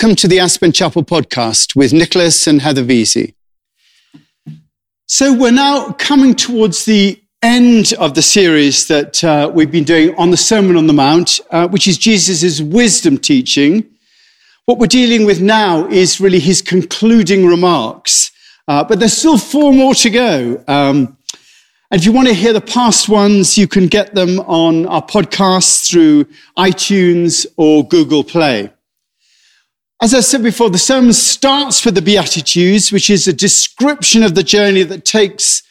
Welcome to the Aspen Chapel podcast with Nicholas and Heather Vesey. So we're now coming towards the end of the series that uh, we've been doing on the Sermon on the Mount, uh, which is Jesus' wisdom teaching. What we're dealing with now is really his concluding remarks, uh, but there's still four more to go. Um, and if you want to hear the past ones, you can get them on our podcast through iTunes or Google Play. As I said before, the sermon starts with the Beatitudes, which is a description of the journey that takes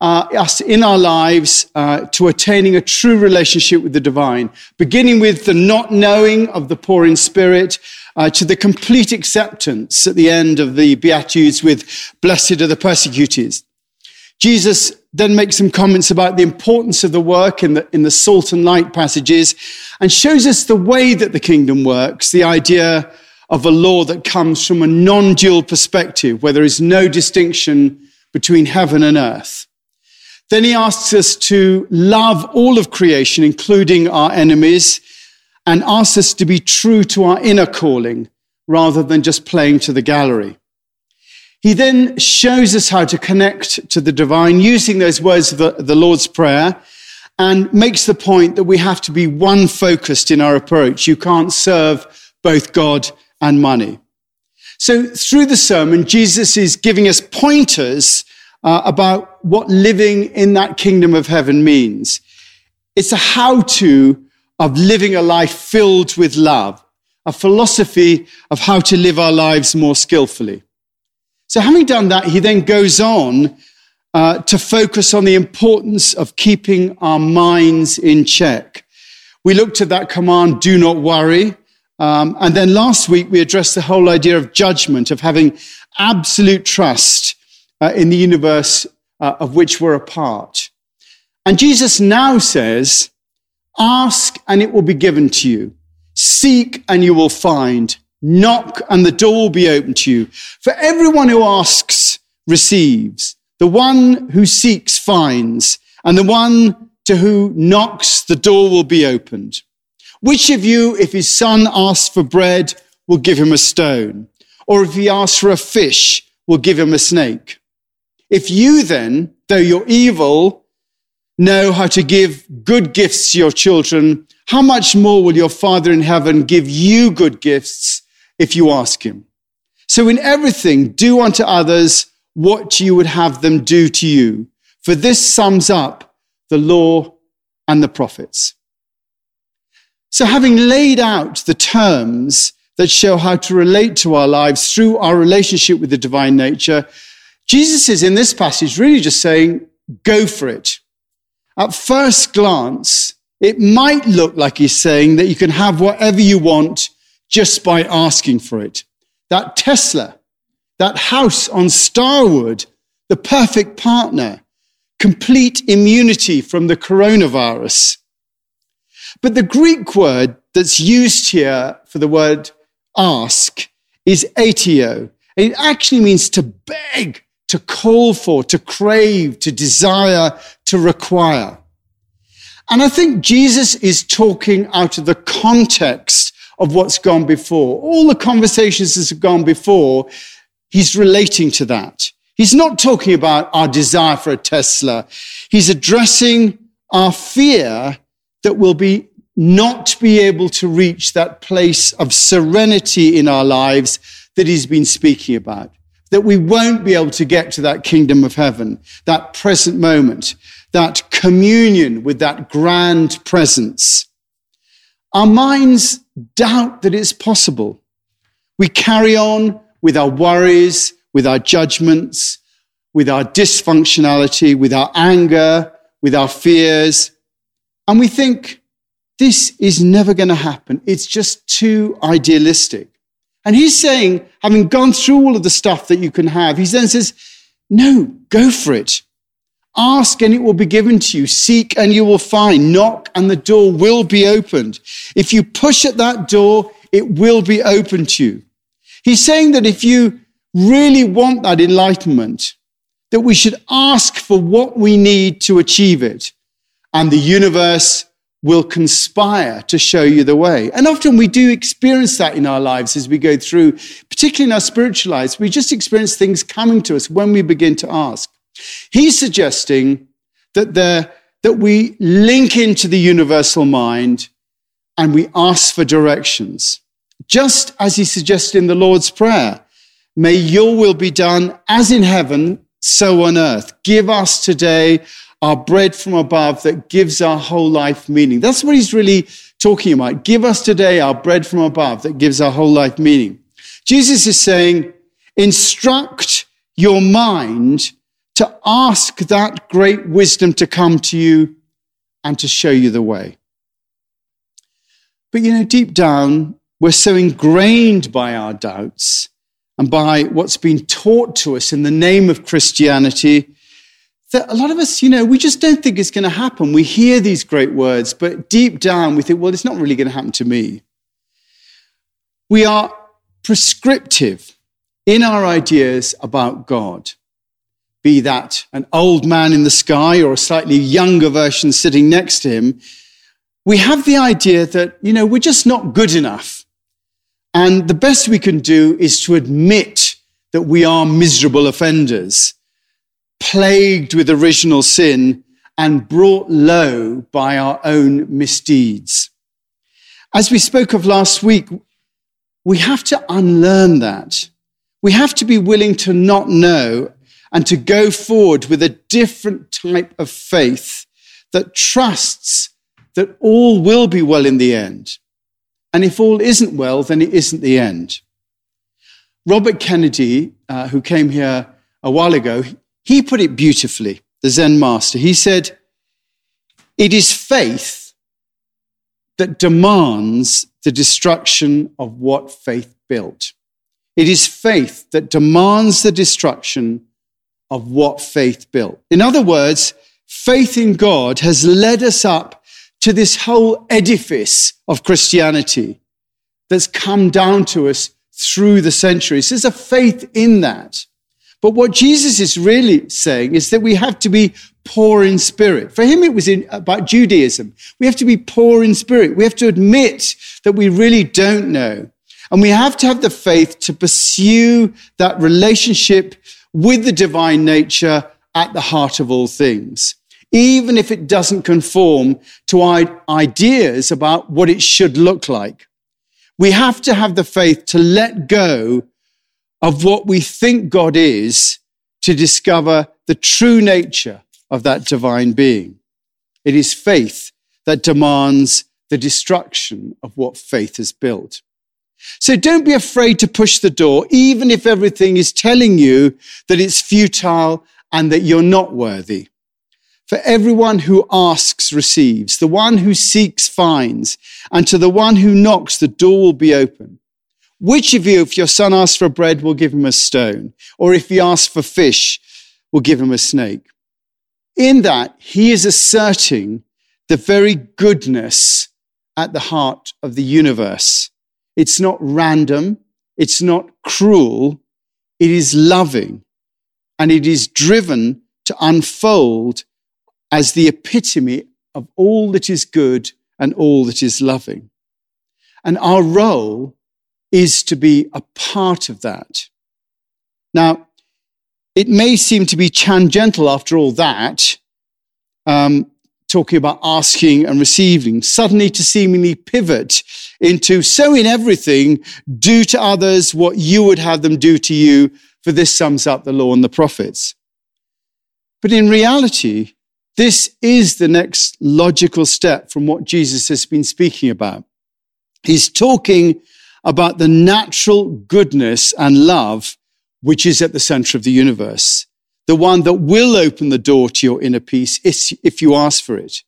uh, us in our lives uh, to attaining a true relationship with the divine, beginning with the not knowing of the poor in spirit, uh, to the complete acceptance at the end of the Beatitudes with blessed are the persecuted. Jesus then makes some comments about the importance of the work in the, in the salt and light passages and shows us the way that the kingdom works, the idea of a law that comes from a non dual perspective, where there is no distinction between heaven and earth. Then he asks us to love all of creation, including our enemies, and asks us to be true to our inner calling rather than just playing to the gallery. He then shows us how to connect to the divine using those words of the, the Lord's Prayer and makes the point that we have to be one focused in our approach. You can't serve both God and money. So through the sermon, Jesus is giving us pointers uh, about what living in that kingdom of heaven means. It's a how to of living a life filled with love, a philosophy of how to live our lives more skillfully. So having done that, he then goes on uh, to focus on the importance of keeping our minds in check. We looked at that command, do not worry. Um, and then last week, we addressed the whole idea of judgment, of having absolute trust uh, in the universe uh, of which we're a part. And Jesus now says, Ask and it will be given to you. Seek and you will find. Knock and the door will be opened to you. For everyone who asks receives. The one who seeks finds. And the one to who knocks, the door will be opened. Which of you, if his son asks for bread, will give him a stone? Or if he asks for a fish, will give him a snake? If you then, though you're evil, know how to give good gifts to your children, how much more will your Father in heaven give you good gifts if you ask him? So in everything, do unto others what you would have them do to you. For this sums up the law and the prophets. So having laid out the terms that show how to relate to our lives through our relationship with the divine nature, Jesus is in this passage really just saying, go for it. At first glance, it might look like he's saying that you can have whatever you want just by asking for it. That Tesla, that house on Starwood, the perfect partner, complete immunity from the coronavirus. But the Greek word that's used here for the word ask is aiteo. It actually means to beg, to call for, to crave, to desire, to require. And I think Jesus is talking out of the context of what's gone before. All the conversations that have gone before, he's relating to that. He's not talking about our desire for a Tesla. He's addressing our fear that we'll be not be able to reach that place of serenity in our lives that he's been speaking about. That we won't be able to get to that kingdom of heaven, that present moment, that communion with that grand presence. Our minds doubt that it's possible. We carry on with our worries, with our judgments, with our dysfunctionality, with our anger, with our fears. And we think, this is never going to happen. It's just too idealistic. And he's saying, having gone through all of the stuff that you can have, he then says, no, go for it. Ask and it will be given to you. Seek and you will find. Knock and the door will be opened. If you push at that door, it will be opened to you. He's saying that if you really want that enlightenment, that we should ask for what we need to achieve it. And the universe will conspire to show you the way. And often we do experience that in our lives as we go through, particularly in our spiritual lives. We just experience things coming to us when we begin to ask. He's suggesting that, that we link into the universal mind and we ask for directions. Just as he suggested in the Lord's Prayer, may your will be done as in heaven, so on earth. Give us today our bread from above that gives our whole life meaning. That's what he's really talking about. Give us today our bread from above that gives our whole life meaning. Jesus is saying, instruct your mind to ask that great wisdom to come to you and to show you the way. But you know, deep down, we're so ingrained by our doubts and by what's been taught to us in the name of Christianity that a lot of us, you know, we just don't think it's going to happen. We hear these great words, but deep down we think, well, it's not really going to happen to me. We are prescriptive in our ideas about God. Be that an old man in the sky or a slightly younger version sitting next to him, we have the idea that, you know, we're just not good enough. And the best we can do is to admit that we are miserable offenders, plagued with original sin and brought low by our own misdeeds. As we spoke of last week, we have to unlearn that. We have to be willing to not know and to go forward with a different type of faith that trusts that all will be well in the end. And if all isn't well, then it isn't the end. Robert Kennedy, uh, who came here a while ago, he put it beautifully, the Zen master. He said, It is faith that demands the destruction of what faith built. It is faith that demands the destruction of what faith built. In other words, faith in God has led us up to this whole edifice of Christianity that's come down to us through the centuries. There's a faith in that. But what Jesus is really saying is that we have to be poor in spirit. For him, it was in, about Judaism. We have to be poor in spirit. We have to admit that we really don't know. And we have to have the faith to pursue that relationship with the divine nature at the heart of all things even if it doesn't conform to our ideas about what it should look like. We have to have the faith to let go of what we think God is to discover the true nature of that divine being. It is faith that demands the destruction of what faith has built. So don't be afraid to push the door, even if everything is telling you that it's futile and that you're not worthy. For everyone who asks receives, the one who seeks finds, and to the one who knocks, the door will be open. Which of you, if your son asks for bread, will give him a stone? Or if he asks for fish, will give him a snake? In that, he is asserting the very goodness at the heart of the universe. It's not random. It's not cruel. It is loving and it is driven to unfold as the epitome of all that is good and all that is loving. And our role is to be a part of that. Now, it may seem to be tangential after all that, um, talking about asking and receiving, suddenly to seemingly pivot into so in everything, do to others what you would have them do to you, for this sums up the law and the prophets. But in reality, this is the next logical step from what Jesus has been speaking about. He's talking about the natural goodness and love which is at the center of the universe, the one that will open the door to your inner peace if you ask for it.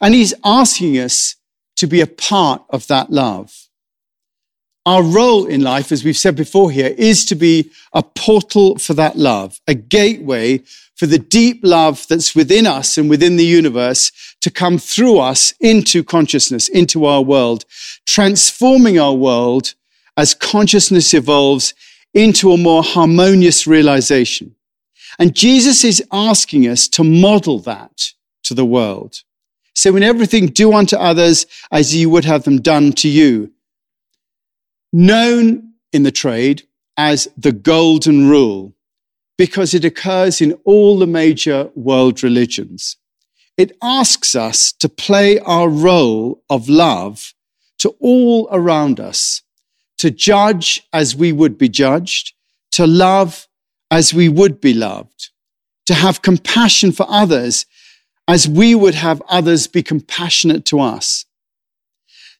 And he's asking us to be a part of that love. Our role in life, as we've said before here, is to be a portal for that love, a gateway for the deep love that's within us and within the universe to come through us into consciousness, into our world, transforming our world as consciousness evolves into a more harmonious realization. And Jesus is asking us to model that to the world. So in everything, do unto others as you would have them done to you. Known in the trade as the golden rule because it occurs in all the major world religions. It asks us to play our role of love to all around us, to judge as we would be judged, to love as we would be loved, to have compassion for others as we would have others be compassionate to us.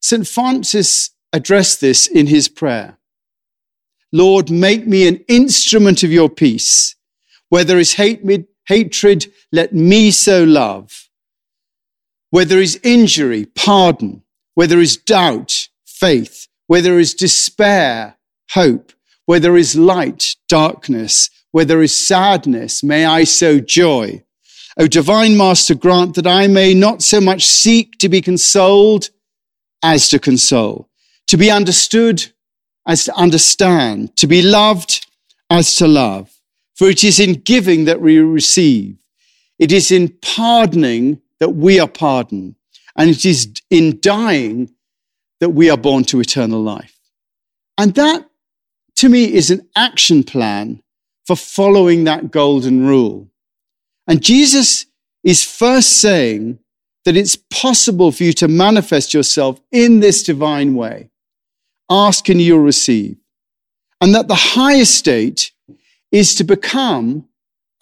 St. Francis addressed this in his prayer. Lord, make me an instrument of your peace. Where there is hate, hatred, let me so love. Where there is injury, pardon. Where there is doubt, faith. Where there is despair, hope. Where there is light, darkness. Where there is sadness, may I sow joy. O divine master, grant that I may not so much seek to be consoled as to console, to be understood as to understand, to be loved as to love. For it is in giving that we receive. It is in pardoning that we are pardoned. And it is in dying that we are born to eternal life. And that, to me, is an action plan for following that golden rule. And Jesus is first saying that it's possible for you to manifest yourself in this divine way. Ask and you'll receive. And that the highest state is to become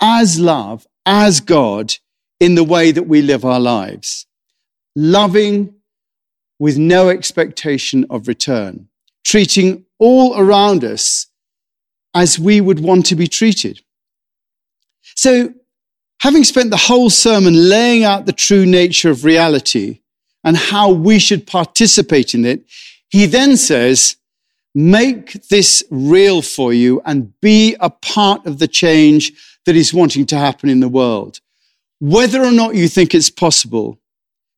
as love, as God in the way that we live our lives. Loving with no expectation of return, treating all around us as we would want to be treated. So Having spent the whole sermon laying out the true nature of reality and how we should participate in it, he then says, make this real for you and be a part of the change that is wanting to happen in the world. Whether or not you think it's possible,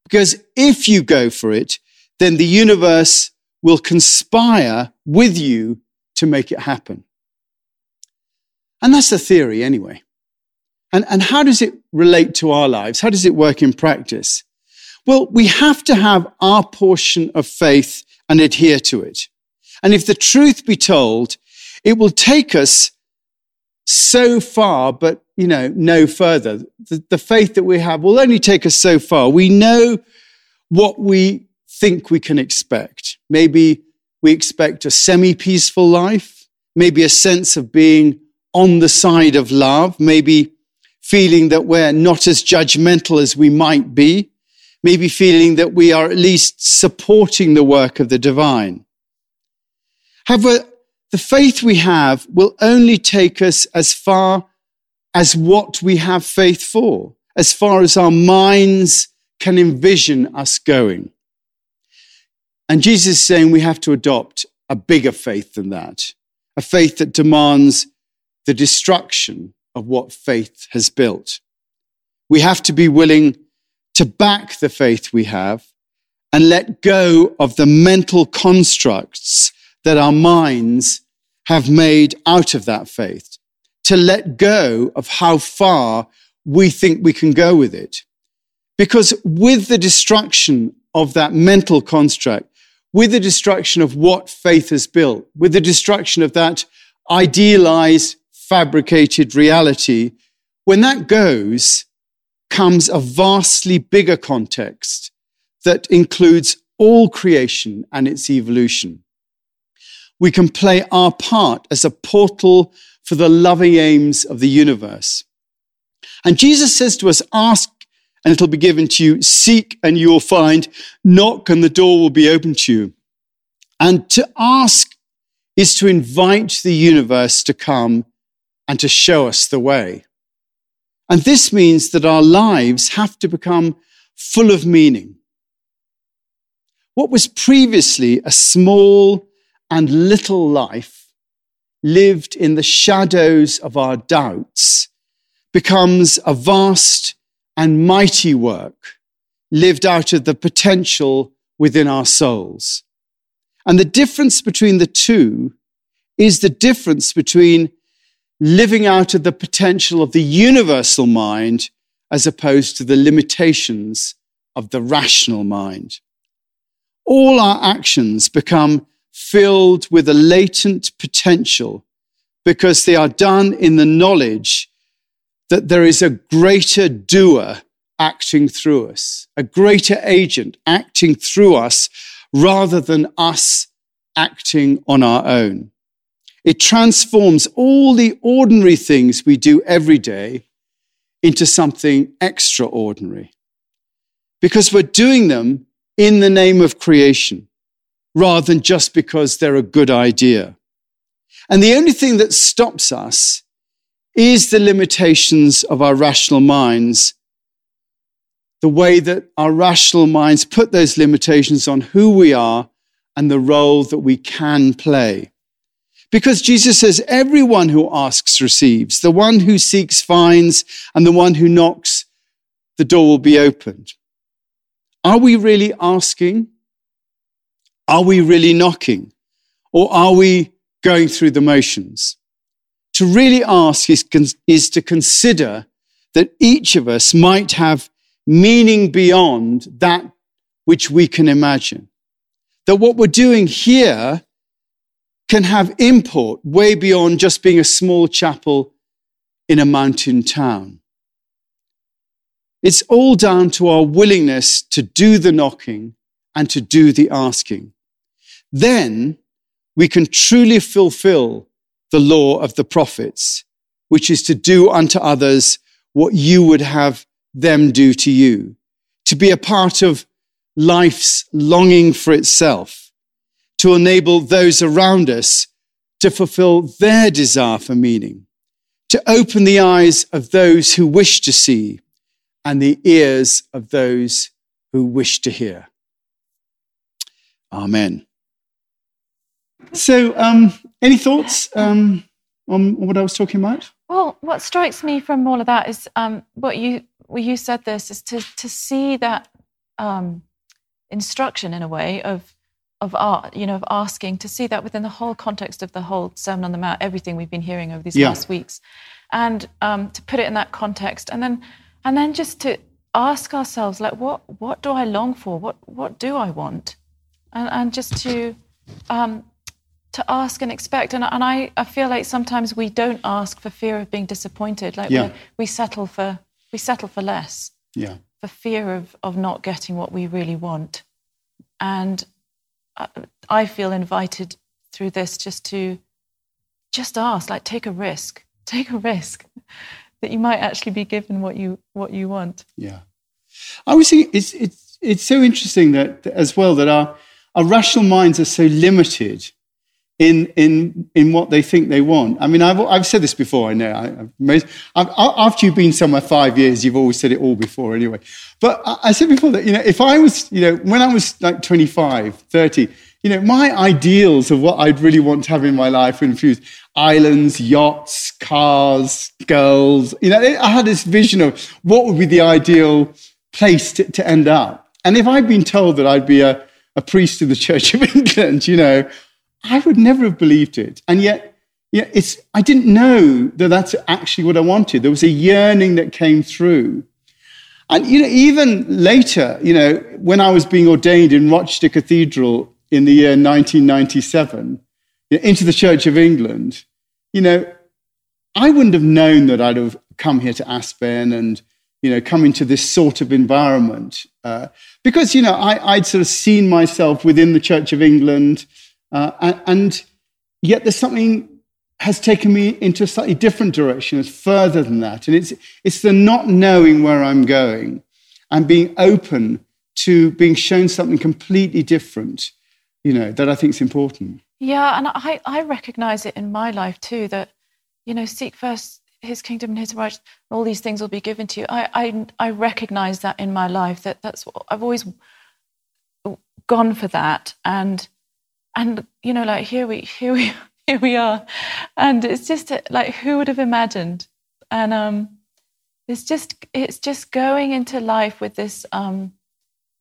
because if you go for it, then the universe will conspire with you to make it happen. And that's the theory anyway. And, and how does it relate to our lives? How does it work in practice? Well, we have to have our portion of faith and adhere to it. And if the truth be told, it will take us so far, but you know, no further. The, the faith that we have will only take us so far. We know what we think we can expect. Maybe we expect a semi-peaceful life, maybe a sense of being on the side of love, maybe feeling that we're not as judgmental as we might be, maybe feeling that we are at least supporting the work of the divine. However, the faith we have will only take us as far as what we have faith for, as far as our minds can envision us going. And Jesus is saying we have to adopt a bigger faith than that, a faith that demands the destruction of what faith has built. We have to be willing to back the faith we have and let go of the mental constructs that our minds have made out of that faith, to let go of how far we think we can go with it. Because with the destruction of that mental construct, with the destruction of what faith has built, with the destruction of that idealized fabricated reality, when that goes, comes a vastly bigger context that includes all creation and its evolution. We can play our part as a portal for the loving aims of the universe. And Jesus says to us, ask and it'll be given to you. Seek and you will find. Knock and the door will be opened to you. And to ask is to invite the universe to come and to show us the way. And this means that our lives have to become full of meaning. What was previously a small and little life lived in the shadows of our doubts becomes a vast and mighty work lived out of the potential within our souls. And the difference between the two is the difference between living out of the potential of the universal mind as opposed to the limitations of the rational mind. All our actions become filled with a latent potential because they are done in the knowledge that there is a greater doer acting through us, a greater agent acting through us rather than us acting on our own. It transforms all the ordinary things we do every day into something extraordinary because we're doing them in the name of creation rather than just because they're a good idea. And the only thing that stops us is the limitations of our rational minds, the way that our rational minds put those limitations on who we are and the role that we can play. Because Jesus says, everyone who asks receives, the one who seeks finds, and the one who knocks, the door will be opened. Are we really asking? Are we really knocking? Or are we going through the motions? To really ask is, is to consider that each of us might have meaning beyond that which we can imagine. That what we're doing here can have import way beyond just being a small chapel in a mountain town. It's all down to our willingness to do the knocking and to do the asking. Then we can truly fulfill the law of the prophets, which is to do unto others what you would have them do to you, to be a part of life's longing for itself to enable those around us to fulfill their desire for meaning, to open the eyes of those who wish to see and the ears of those who wish to hear. Amen. So, um, any thoughts um, on what I was talking about? Well, what strikes me from all of that is um, what you what you said. This is to to see that um, instruction in a way of of art, you know, of asking to see that within the whole context of the whole Sermon on the Mount, everything we've been hearing over these yeah. last weeks, and um, to put it in that context, and then and then just to ask ourselves, like, what what do I long for? What what do I want? And and just to um, to ask and expect. And, and I, I feel like sometimes we don't ask for fear of being disappointed. Like yeah. we settle for we settle for less. Yeah. For fear of of not getting what we really want. And I feel invited through this just to just ask, like take a risk, take a risk that you might actually be given what you what you want. Yeah, I was thinking it's it's it's so interesting that as well that our our rational minds are so limited in in in what they think they want. I mean, I've I've said this before. I know. I, I've, after you've been somewhere five years, you've always said it all before. Anyway, but I, I said before that you know, if I was you know when I was like 25, 30, you know, my ideals of what I'd really want to have in my life were infused islands, yachts, cars, girls. You know, I had this vision of what would be the ideal place to, to end up. And if I'd been told that I'd be a, a priest of the Church of England, you know, I would never have believed it. And yet, yeah, it's, I didn't know that that's actually what I wanted. There was a yearning that came through. And, you know, even later, you know, when I was being ordained in Rochester Cathedral in the year 1997 into the Church of England, you know, I wouldn't have known that I'd have come here to Aspen and, you know, come into this sort of environment. Uh, because, you know, I, would sort of seen myself within the Church of England. Uh, and, yet there's something has taken me into a slightly different direction, it's further than that. And it's, it's the not knowing where I'm going and being open to being shown something completely different, you know, that I think is important. Yeah, and I, I recognize it in my life too that, you know, seek first his kingdom and his righteousness, all these things will be given to you. I, I, I recognize that in my life that that's what I've always gone for that. And and you know like here we here we here we are. And it's just like who would have imagined? And um it's just it's just going into life with this um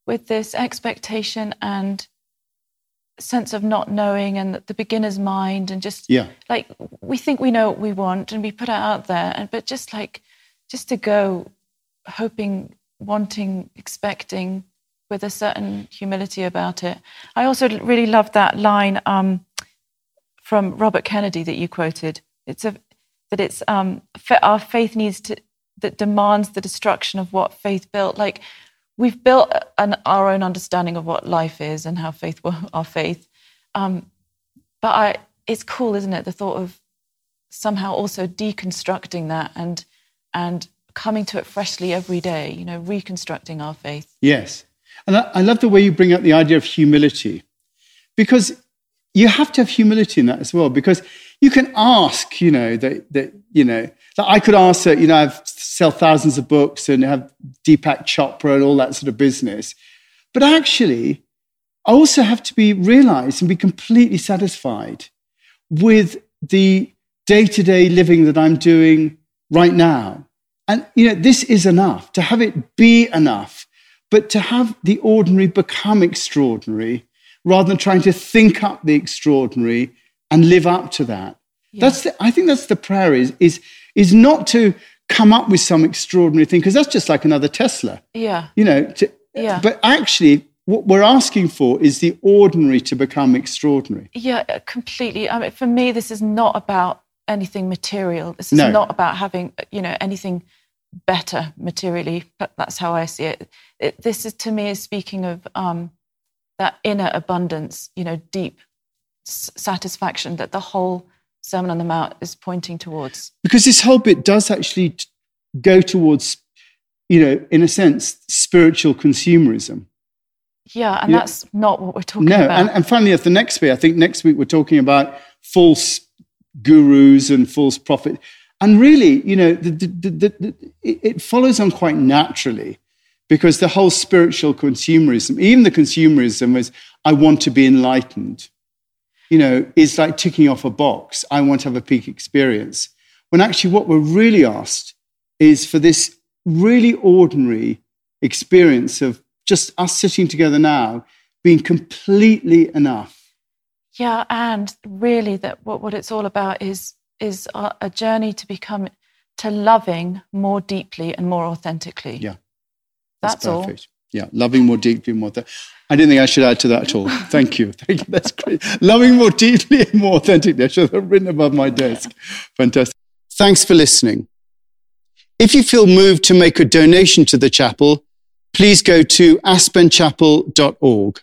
with this expectation and sense of not knowing and the beginner's mind and just yeah. like we think we know what we want and we put it out there and but just like just to go hoping wanting, expecting, with a certain humility about it. I also really love that line um, from Robert Kennedy that you quoted. It's a, that it's um, our faith needs to that demands the destruction of what faith built. Like we've built an, our own understanding of what life is and how faith our faith. Um, but I, it's cool, isn't it? The thought of somehow also deconstructing that and and coming to it freshly every day. You know, reconstructing our faith. Yes, and I, love the way you bring up the idea of humility, because you have to have humility in that as well. Because you can ask, you know, that that you know that I could ask that, you know, I've sell thousands of books and have Deepak Chopra and all that sort of business. But actually, I also have to be realized and be completely satisfied with the day to day living that I'm doing right now. And, you know, this is enough to have it be enough, but to have the ordinary become extraordinary rather than trying to think up the extraordinary and live up to that. Yeah. That's the, I think that's the prayer is, is, is not to come up with some extraordinary thing because that's just like another Tesla. Yeah. You know, to, yeah. but actually what we're asking for is the ordinary to become extraordinary. Yeah, uh, completely. I mean, for me, this is not about anything material. This is no. not about having, you know, anything better materially. But that's how I see it. it this is to me is speaking of um, that inner abundance, you know, deep s- satisfaction that the whole Sermon on the Mount is pointing towards. Because this whole bit does actually go towards, you know, in a sense, spiritual consumerism. Yeah, and that's not what we're talking no, about. No, and, and finally, at the next week, I think next week we're talking about false gurus and false prophets. And really, you know, the, the, the, it follows on quite naturally because the whole spiritual consumerism, even the consumerism is, I want to be enlightened you know, is like ticking off a box. I want to have a peak experience. When actually, what we're really asked is for this really ordinary experience of just us sitting together now being completely enough. Yeah, and really, that what, what it's all about is is a, a journey to become to loving more deeply and more authentically. Yeah, that's, that's all. Yeah, loving more deeply and more. Th- I didn't think I should add to that at all. Thank you. Thank you. That's great. Loving more deeply and more authentically. I should have written above my desk. Fantastic. Thanks for listening. If you feel moved to make a donation to the chapel, please go to aspenchapel.org.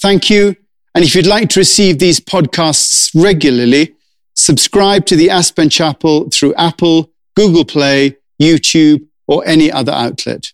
Thank you. And if you'd like to receive these podcasts regularly, subscribe to the Aspen Chapel through Apple, Google Play, YouTube, or any other outlet.